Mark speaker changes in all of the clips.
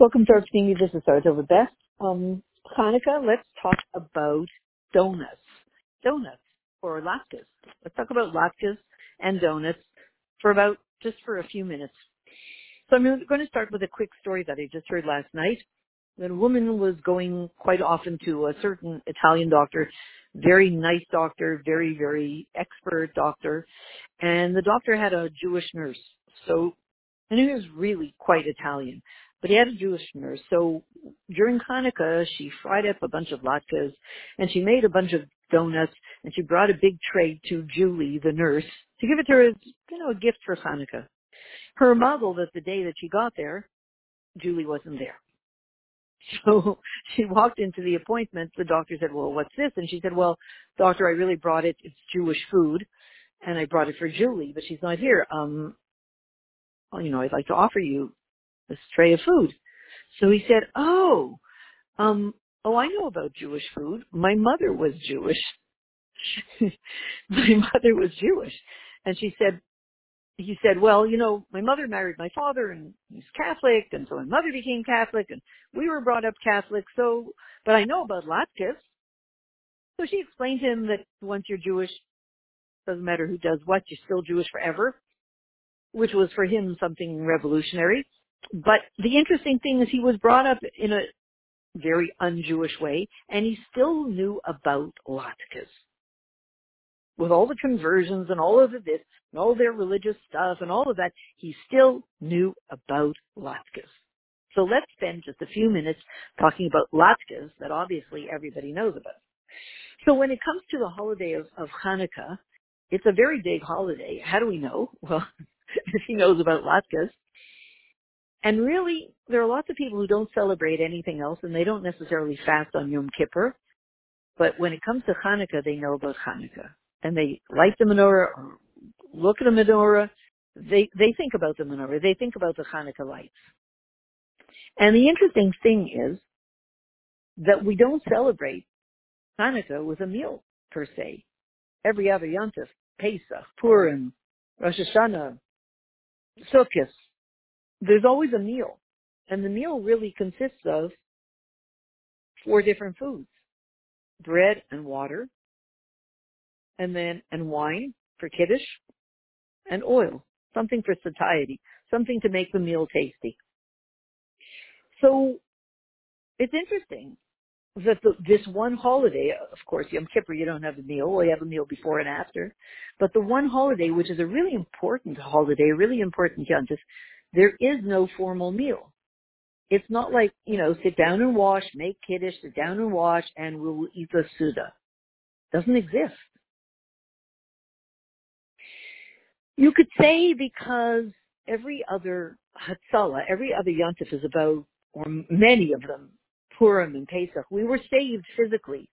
Speaker 1: Welcome to our community. This is Sarah with Beth. Um, Hanukkah, let's talk about donuts. Donuts or latkes. Let's talk about latkes and donuts for about, just for a few minutes. So I'm going to start with a quick story that I just heard last night. That a woman was going quite often to a certain Italian doctor, very nice doctor, very, very expert doctor, and the doctor had a Jewish nurse. So, and he was really quite Italian, but he had a Jewish nurse. So during Hanukkah, she fried up a bunch of latkes and she made a bunch of donuts and she brought a big tray to Julie, the nurse, to give it to her as, you know, a gift for Hanukkah. Her model that the day that she got there, Julie wasn't there. So she walked into the appointment. The doctor said, well, what's this? And she said, well, doctor, I really brought it. It's Jewish food and I brought it for Julie, but she's not here. Um, you know, I'd like to offer you this tray of food. So he said, oh, um, oh, I know about Jewish food. My mother was Jewish. my mother was Jewish. And she said, he said, well, you know, my mother married my father and he's Catholic and so my mother became Catholic and we were brought up Catholic. So, but I know about latkes. So she explained to him that once you're Jewish, doesn't matter who does what, you're still Jewish forever, which was for him something revolutionary. But the interesting thing is he was brought up in a very un-Jewish way and he still knew about latkes with all the conversions and all of this and all their religious stuff and all of that, he still knew about latkes. So let's spend just a few minutes talking about latkes that obviously everybody knows about. So when it comes to the holiday of, of Hanukkah, it's a very big holiday. How do we know? Well, if he knows about latkes. And really, there are lots of people who don't celebrate anything else and they don't necessarily fast on Yom Kippur. But when it comes to Hanukkah, they know about Hanukkah and they light the menorah or look at the menorah, they, they think about the menorah. They think about the Hanukkah lights. And the interesting thing is that we don't celebrate Hanukkah with a meal per se. Every other Yontif, Pesach, Purim, Rosh Hashanah, Sukkot, there's always a meal. And the meal really consists of four different foods. Bread and water, and then and wine for kiddush, and oil, something for satiety, something to make the meal tasty. So it's interesting that the, this one holiday, of course, Yom Kippur, you don't have a meal, well, you have a meal before and after, but the one holiday, which is a really important holiday, really important yontif, there is no formal meal. It's not like, you know, sit down and wash, make kiddush, sit down and wash, and we'll eat the seudah. Doesn't exist. You could say because every other Hatzalah, every other Yontif is about, or many of them, Purim and Pesach, we were saved physically.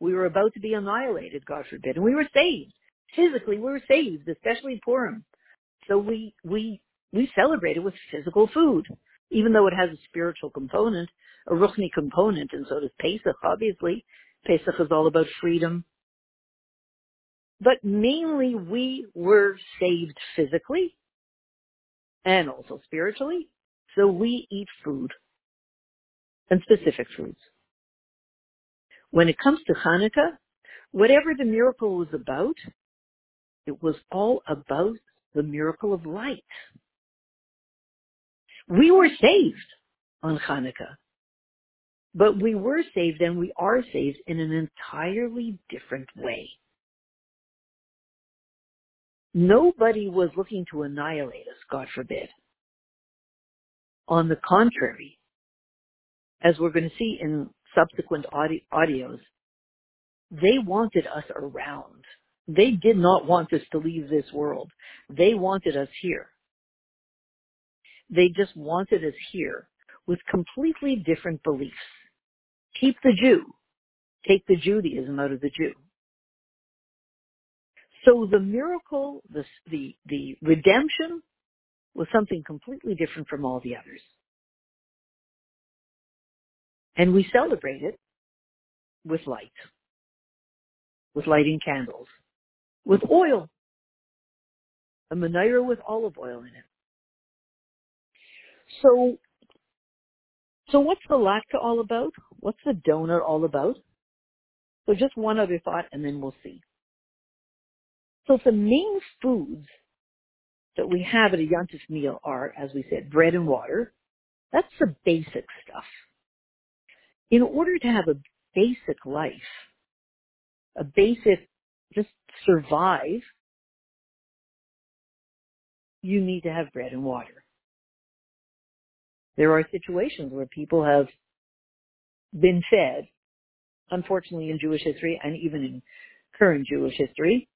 Speaker 1: We were about to be annihilated, God forbid, and we were saved. Physically, we were saved, especially Purim. So we, we, we celebrate it with physical food, even though it has a spiritual component, a ruchni component, and so does Pesach, obviously. Pesach is all about freedom, but mainly we were saved physically and also spiritually. So we eat food and specific foods. When it comes to Hanukkah, whatever the miracle was about, it was all about the miracle of light. We were saved on Hanukkah, but we were saved and we are saved in an entirely different way. Nobody was looking to annihilate us, God forbid. On the contrary, as we're going to see in subsequent audi- audios, they wanted us around. They did not want us to leave this world. They wanted us here. They just wanted us here with completely different beliefs. Keep the Jew. Take the Judaism out of the Jew. So the miracle, the, the, the redemption was something completely different from all the others. And we celebrate it with light, with lighting candles, with oil, a menorah with olive oil in it. So So what's the latke all about? What's the donut all about? So just one other thought and then we'll see. So the main foods that we have at a Yontif meal are, as we said, bread and water. That's the basic stuff. In order to have a basic life, a basic, just survive, you need to have bread and water. There are situations where people have been fed, unfortunately in Jewish history and even in current Jewish history,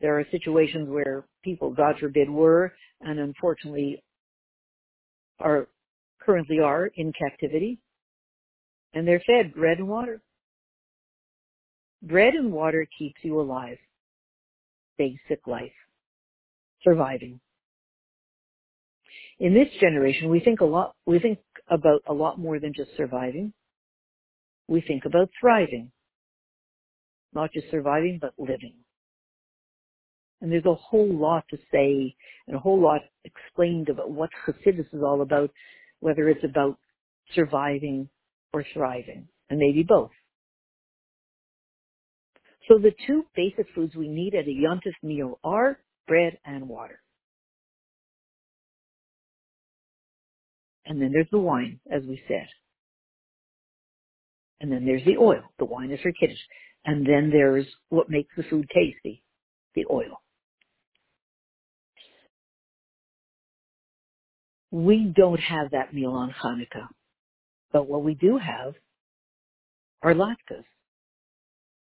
Speaker 1: there are situations where people, God forbid, were and unfortunately are currently are in captivity and they're fed bread and water. Bread and water keeps you alive. Basic life. Surviving. In this generation, we think a lot, we think about a lot more than just surviving. We think about thriving. Not just surviving, but living. And there's a whole lot to say and a whole lot explained about what Hasidus is all about, whether it's about surviving or thriving, and maybe both. So the two basic foods we need at a yontif meal are bread and water. And then there's the wine, as we said. And then there's the oil. The wine is for kiddush. And then there's what makes the food tasty, the oil. We don't have that meal on Hanukkah. But what we do have are latkes,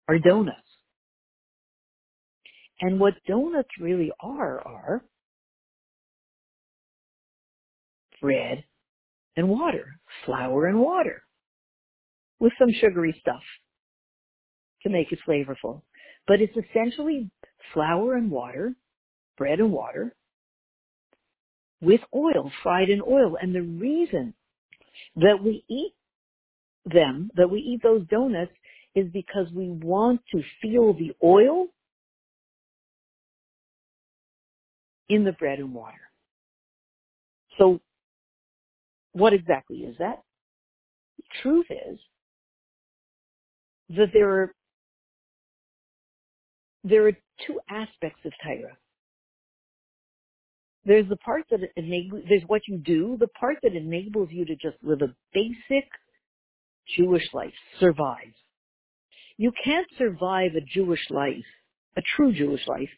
Speaker 1: are donuts. And what donuts really are, are bread and water, flour and water, with some sugary stuff to make it flavorful. But it's essentially flour and water, bread and water, with oil, fried in oil. And the reason that we eat them, that we eat those donuts, is because we want to feel the oil in the bread and water. So what exactly is that? The truth is that there are there are two aspects of Torah. There's the part that enables, there's what you do, the part that enables you to just live a basic Jewish life, survive. You can't survive a Jewish life, a true Jewish life,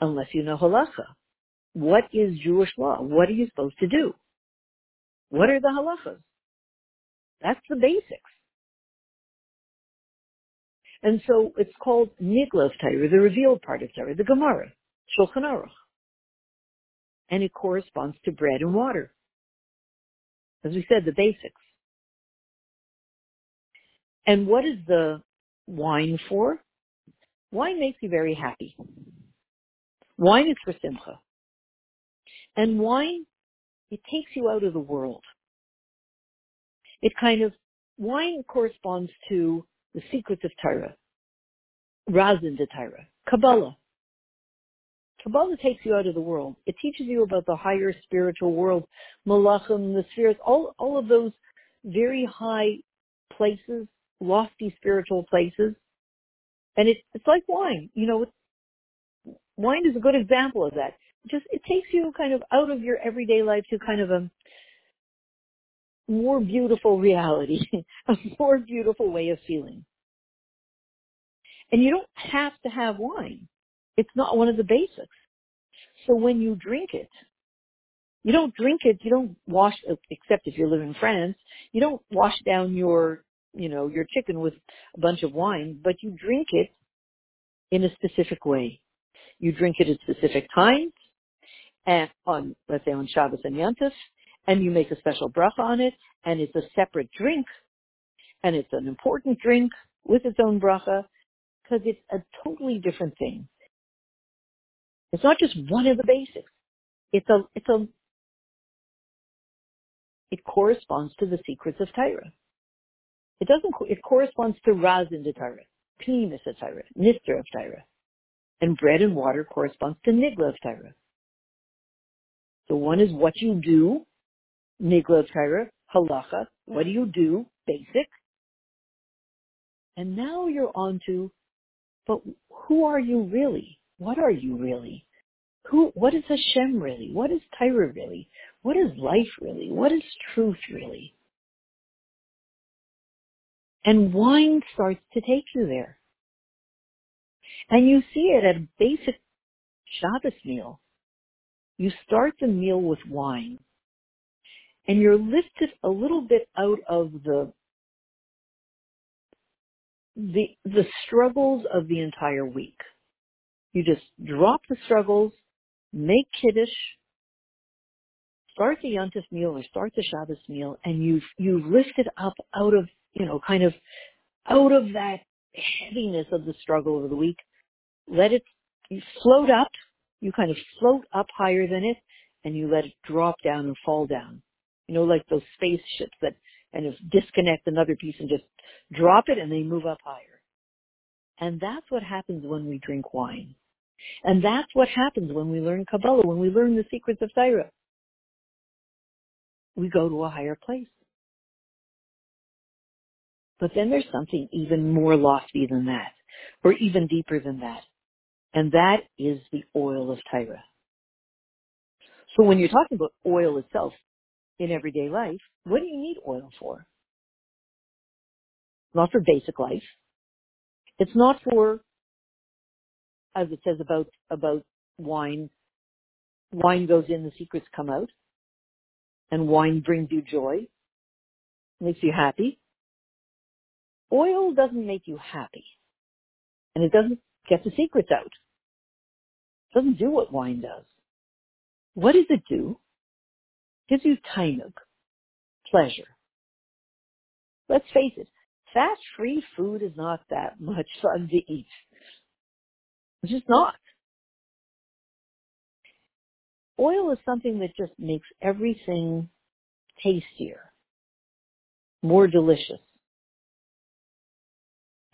Speaker 1: unless you know halacha. What is Jewish law? What are you supposed to do? What are the halachas? That's the basics. And so it's called Nigla of Torah, the revealed part of Torah, the Gemara, Shulchan Aruch and it corresponds to bread and water. As we said, the basics. And what is the wine for? Wine makes you very happy. Wine is for simcha. And wine, it takes you out of the world. It kind of, wine corresponds to the secrets of Torah, Razin de Torah, Kabbalah. Kabbalah takes you out of the world. It teaches you about the higher spiritual world, Malachim, the spheres, all, all of those very high places, lofty spiritual places. And it, it's like wine. You know, wine is a good example of that. Just, it takes you kind of out of your everyday life to kind of a more beautiful reality, a more beautiful way of feeling. And you don't have to have wine. It's not one of the basics. So when you drink it, you don't drink it, you don't wash, except if you live in France, you don't wash down your, you know, your chicken with a bunch of wine, but you drink it in a specific way. You drink it at specific times, and on, let's say on Shabbos and Yantif, and you make a special bracha on it, and it's a separate drink, and it's an important drink with its own bracha, because it's a totally different thing. It's not just one of the basics. It's a, it's a, it corresponds to the secrets of Torah. It doesn't, it corresponds to Razin de Torah, Pnimis of Torah, Nister of Torah. And bread and water corresponds to Nigla of. So one is what you do, Nigla Torah, halacha. What do you do? Basic. And now you're on to, but who are you really? What are you really? Who, what is Hashem really? What is Torah really? What is life really? What is truth really? And wine starts to take you there. And you see it at a basic Shabbos meal. You start the meal with wine and you're lifted a little bit out of the the the struggles of the entire week. You just drop the struggles, make kiddush, start the yontif meal or start the Shabbos meal, and you've you've lifted up out of you know kind of out of that heaviness of the struggle of the week. Let it float up. You kind of float up higher than it, and you let it drop down and fall down. You know, like those spaceships that kind of disconnect another piece and just drop it and they move up higher. And that's what happens when we drink wine. And that's what happens when we learn Kabbalah, when we learn the secrets of Torah. We go to a higher place. But then there's something even more lofty than that, or even deeper than that. And that is the oil of Torah. So when you're talking about oil itself in everyday life, what do you need oil for? Not for basic life. It's not for, as it says about, about wine, wine goes in, the secrets come out. And wine brings you joy, makes you happy. Oil doesn't make you happy. And it doesn't get the secrets out. It doesn't do what wine does. What does it do? It gives you tainug, pleasure. Let's face it, fat-free food is not that much fun to eat. It's just not. Oil is something that just makes everything tastier, more delicious.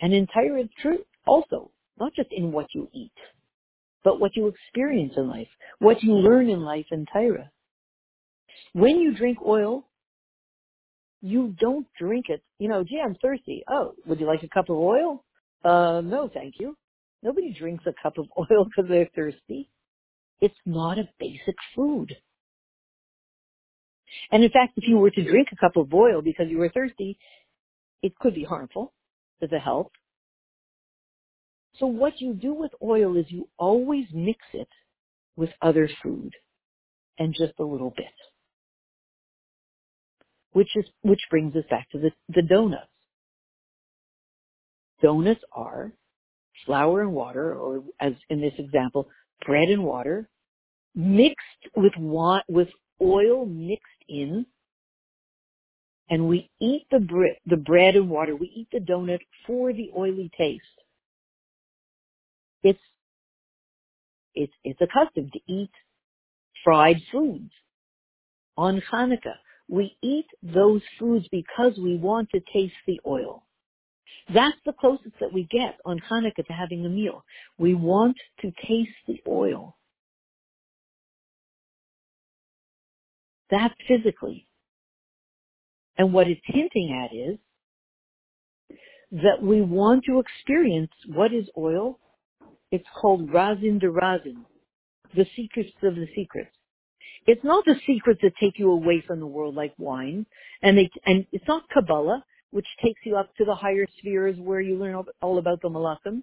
Speaker 1: And in truth also, not just in what you eat, but what you experience in life, what you learn in life in Torah. When you drink oil, you don't drink it, you know, gee, I'm thirsty. Oh, would you like a cup of oil? Uh, no, thank you. Nobody drinks a cup of oil because they're thirsty. It's not a basic food. And in fact, if you were to drink a cup of oil because you were thirsty, it could be harmful to the health. So what you do with oil is you always mix it with other food and just a little bit. Which is, which brings us back to the, the donuts. Donuts are flour and water, or as in this example, bread and water, mixed with wa- with oil mixed in, and we eat the bread, the bread and water. We eat the donut for the oily taste. It's it's it's accustomed to eat fried foods on Hanukkah. We eat those foods because we want to taste the oil. That's the closest that we get on Hanukkah to having a meal. We want to taste the oil. That physically. And what it's hinting at is that we want to experience what is oil. It's called razin de razin, the secrets of the secrets. It's not the secrets that take you away from the world like wine, and they, and it's not Kabbalah, which takes you up to the higher spheres where you learn all about the Malachim.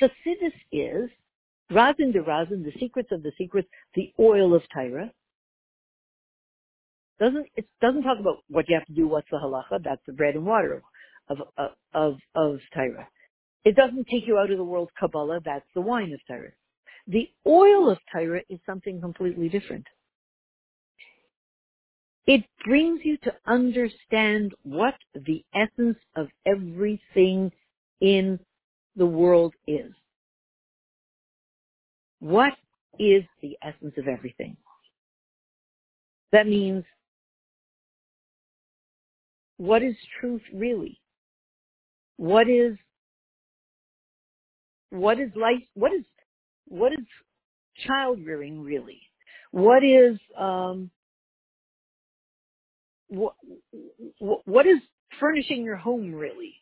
Speaker 1: Chassidus is razin de razin, the secrets of the secrets, the oil of Torah, doesn't it doesn't talk about what you have to do, what's the halacha, that's the bread and water of of of, of Torah. It doesn't take you out of the world Kabbalah, that's the wine of Torah. The oil of Torah is something completely different. It brings you to understand what the essence of everything in the world is. What is the essence of everything? That means what is truth really? What is what is life? What is what is child rearing really? What is um, what, what is furnishing your home really?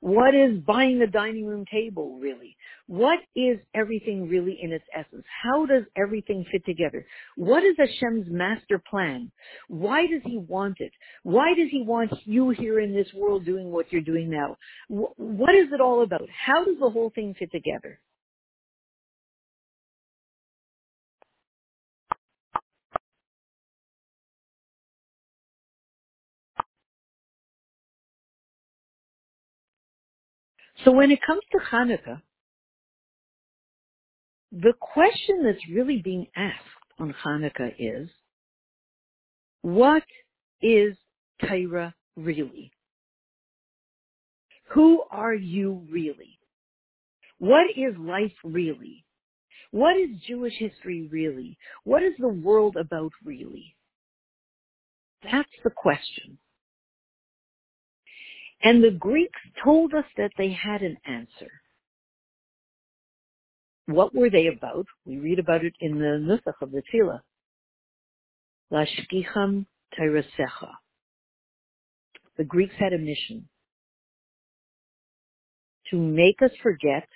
Speaker 1: What is buying a dining room table really? What is everything really in its essence? How does everything fit together? What is Hashem's master plan? Why does he want it? Why does he want you here in this world doing what you're doing now? What is it all about? How does the whole thing fit together? So when it comes to Hanukkah, the question that's really being asked on Hanukkah is, what is Torah really? Who are you really? What is life really? What is Jewish history really? What is the world about really? That's the question. And the Greeks told us that they had an answer. What were they about? We read about it in the Nusach of the Tefillah. Lashkicham Teirasecha. The Greeks had a mission to make us forget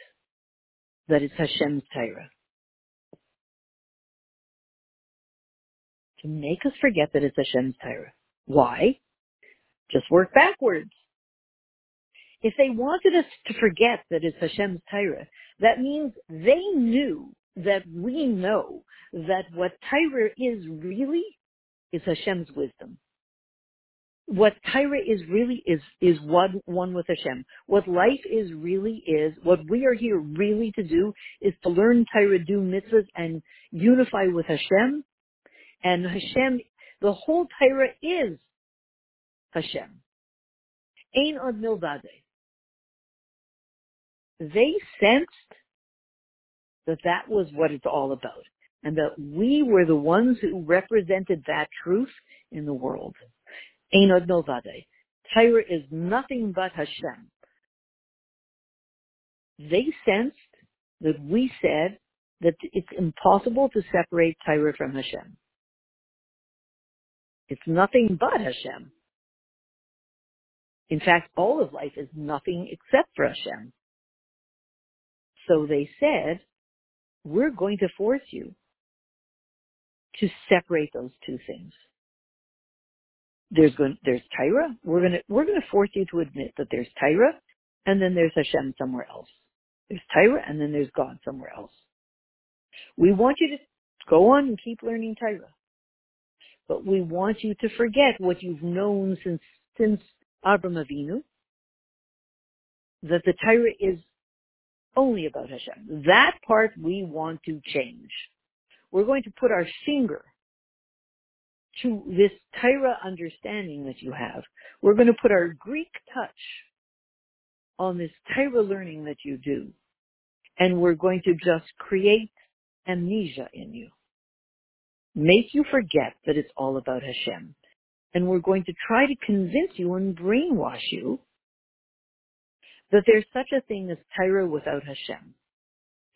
Speaker 1: that it's Hashem's Torah. To make us forget that it's Hashem's Torah. Why? Just work backwards. If they wanted us to forget that it's Hashem's Torah, that means they knew that we know that what Torah is really is Hashem's wisdom. What Torah is really is, is one, one with Hashem. What life is really is, what we are here really to do is to learn Torah, do mitzvahs, and unify with Hashem. And Hashem, the whole Torah is Hashem. Ain od milvade. They sensed that that was what it's all about and that we were the ones who represented that truth in the world. Einod Novade. Torah is nothing but Hashem. They sensed that we said that it's impossible to separate Torah from Hashem. It's nothing but Hashem. In fact, all of life is nothing except for Hashem. So they said, we're going to force you to separate those two things. There's going, there's Torah. We're going to, we're going to force you to admit that there's Torah and then there's Hashem somewhere else. There's Torah and then there's God somewhere else. We want you to go on and keep learning Torah. But we want you to forget what you've known since, since Abraham Avinu, that the Torah is only about Hashem. That part we want to change. We're going to put our finger to this Torah understanding that you have. We're going to put our Greek touch on this Torah learning that you do. And we're going to just create amnesia in you. Make you forget that it's all about Hashem. And we're going to try to convince you and brainwash you that there's such a thing as Torah without Hashem.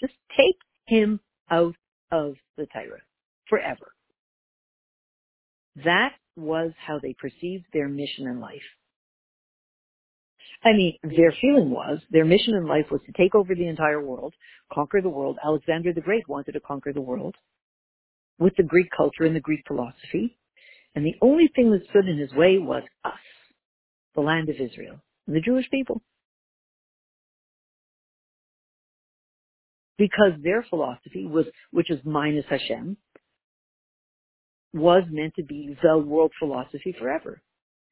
Speaker 1: Just take him out of the Torah forever. That was how they perceived their mission in life. I mean, their feeling was, their mission in life was to take over the entire world, conquer the world. Alexander the Great wanted to conquer the world with the Greek culture and the Greek philosophy. And the only thing that stood in his way was us, the land of Israel, the Jewish people. Because their philosophy was, which is minus Hashem, was meant to be the world philosophy forever.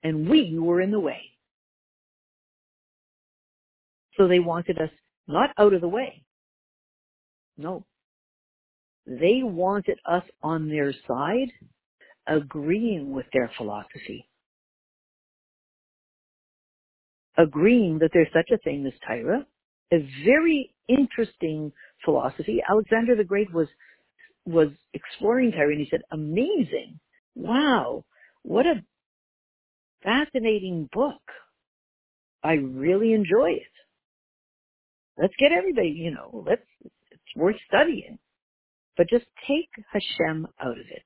Speaker 1: And we were in the way. So they wanted us not out of the way. No. They wanted us on their side, agreeing with their philosophy. Agreeing that there's such a thing as Torah, a very interesting philosophy. Alexander the Great was was exploring Torah and he said, amazing. Wow. What a fascinating book. I really enjoy it. Let's get everybody, you know, let's, it's worth studying. But just take Hashem out of it.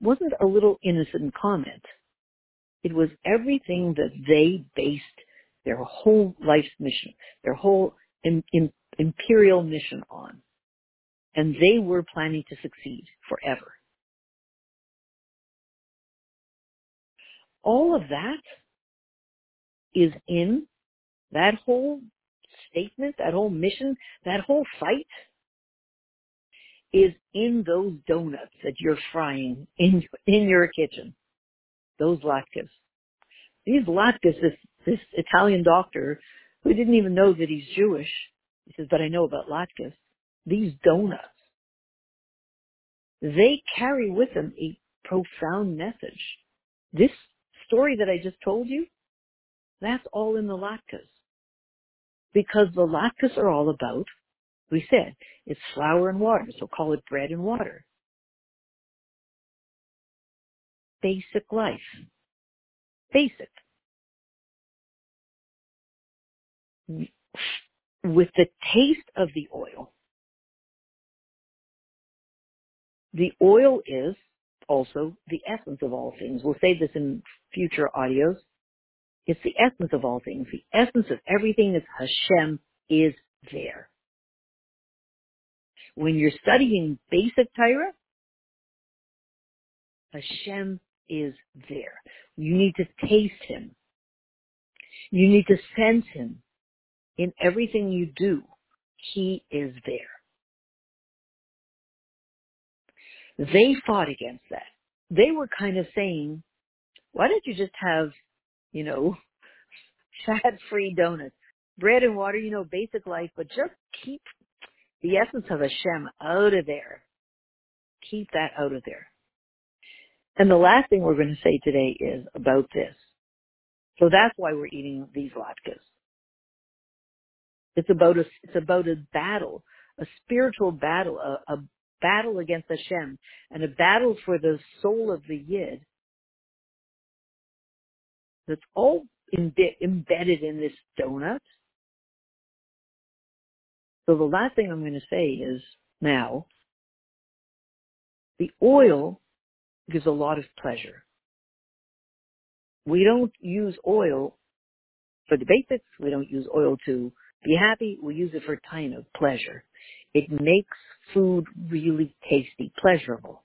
Speaker 1: wasn't a little innocent comment. It was everything that they based their whole life's mission, their whole in, in, imperial mission on. And they were planning to succeed forever. All of that is in that whole statement, that whole mission, that whole fight is in those donuts that you're frying in in your kitchen. Those latkes. These latkes, this this Italian doctor who didn't even know that he's Jewish, he says, but I know about latkes. These donuts, they carry with them a profound message. This story that I just told you, that's all in the latkes. Because the latkes are all about, we said, it's flour and water, so call it bread and water. Basic life. Basic. With the taste of the oil, the oil is also the essence of all things. We'll say this in future audios. It's the essence of all things. The essence of everything is Hashem is there. When you're studying basic Torah, Hashem is there. You need to taste Him. You need to sense Him in everything you do. He is there. They fought against that. They were kind of saying, why don't you just have, you know, fat-free donuts, bread and water, you know, basic life, but just keep the essence of Hashem out of there. Keep that out of there. And the last thing we're going to say today is about this. So that's why we're eating these latkes. It's about a, it's about a battle, a spiritual battle, a, a battle against Hashem, and a battle for the soul of the Yid that's all embedded in this donut. So the last thing I'm going to say is now, the oil gives a lot of pleasure. We don't use oil for the basics. We don't use oil to be happy. We use it for kind of pleasure. It makes food really tasty, pleasurable.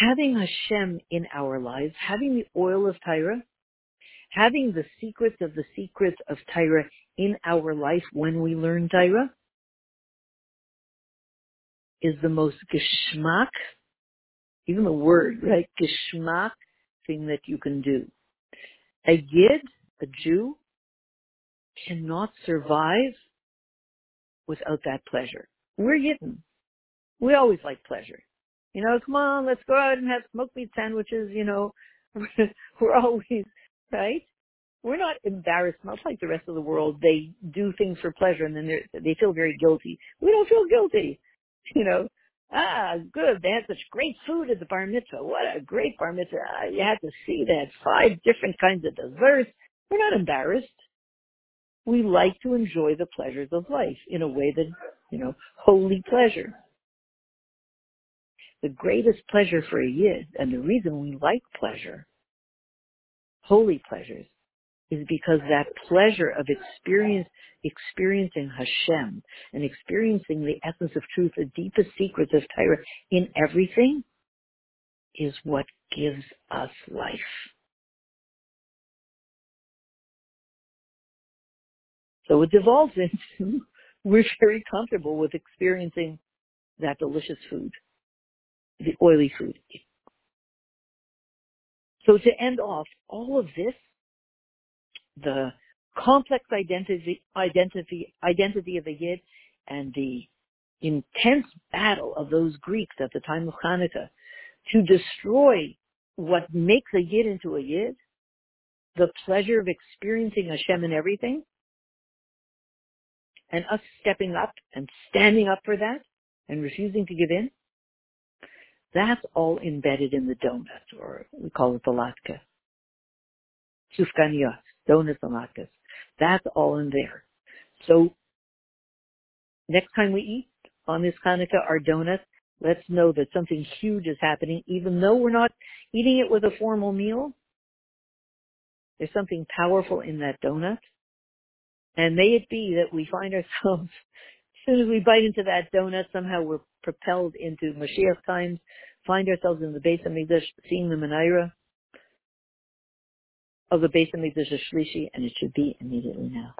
Speaker 1: Having Hashem in our lives, having the oil of Torah, having the secrets of the secrets of Torah in our life when we learn Torah is the most geschmack, even the word, right? Geschmack thing that you can do. A Yid, a Jew, cannot survive without that pleasure. We're Yidden. We always like pleasure. You know, come on, let's go out and have smoked meat sandwiches, you know. We're always, right? We're not embarrassed, not like the rest of the world. They do things for pleasure and then they feel very guilty. We don't feel guilty. You know, ah, good. They had such great food at the bar mitzvah. What a great bar mitzvah. Ah, you had to see that. Five different kinds of desserts. We're not embarrassed we like to enjoy the pleasures of life in a way that, you know, holy pleasure. The greatest pleasure for a yid, and the reason we like pleasure, holy pleasures, is because that pleasure of experience, experiencing Hashem and experiencing the essence of truth, the deepest secrets of Torah in everything, is what gives us life. So it devolves into we're very comfortable with experiencing that delicious food, the oily food. So to end off, all of this, the complex identity, identity, identity of the Yid and the intense battle of those Greeks at the time of Hanukkah to destroy what makes a Yid into a Yid, the pleasure of experiencing Hashem in everything, and us stepping up and standing up for that and refusing to give in, that's all embedded in the donut, or we call it the latke. Sufganiyot, donuts and latkes. That's all in there. So next time we eat on this Hanukkah, our donuts, Let's know that something huge is happening, even though we're not eating it with a formal meal. There's something powerful in that donut. And may it be that we find ourselves, as soon as we bite into that donut, somehow we're propelled into Mashiach times, find ourselves in the Beis HaMikdash, seeing the Menorah of the Beis HaMikdash Shlishi, and it should be immediately now.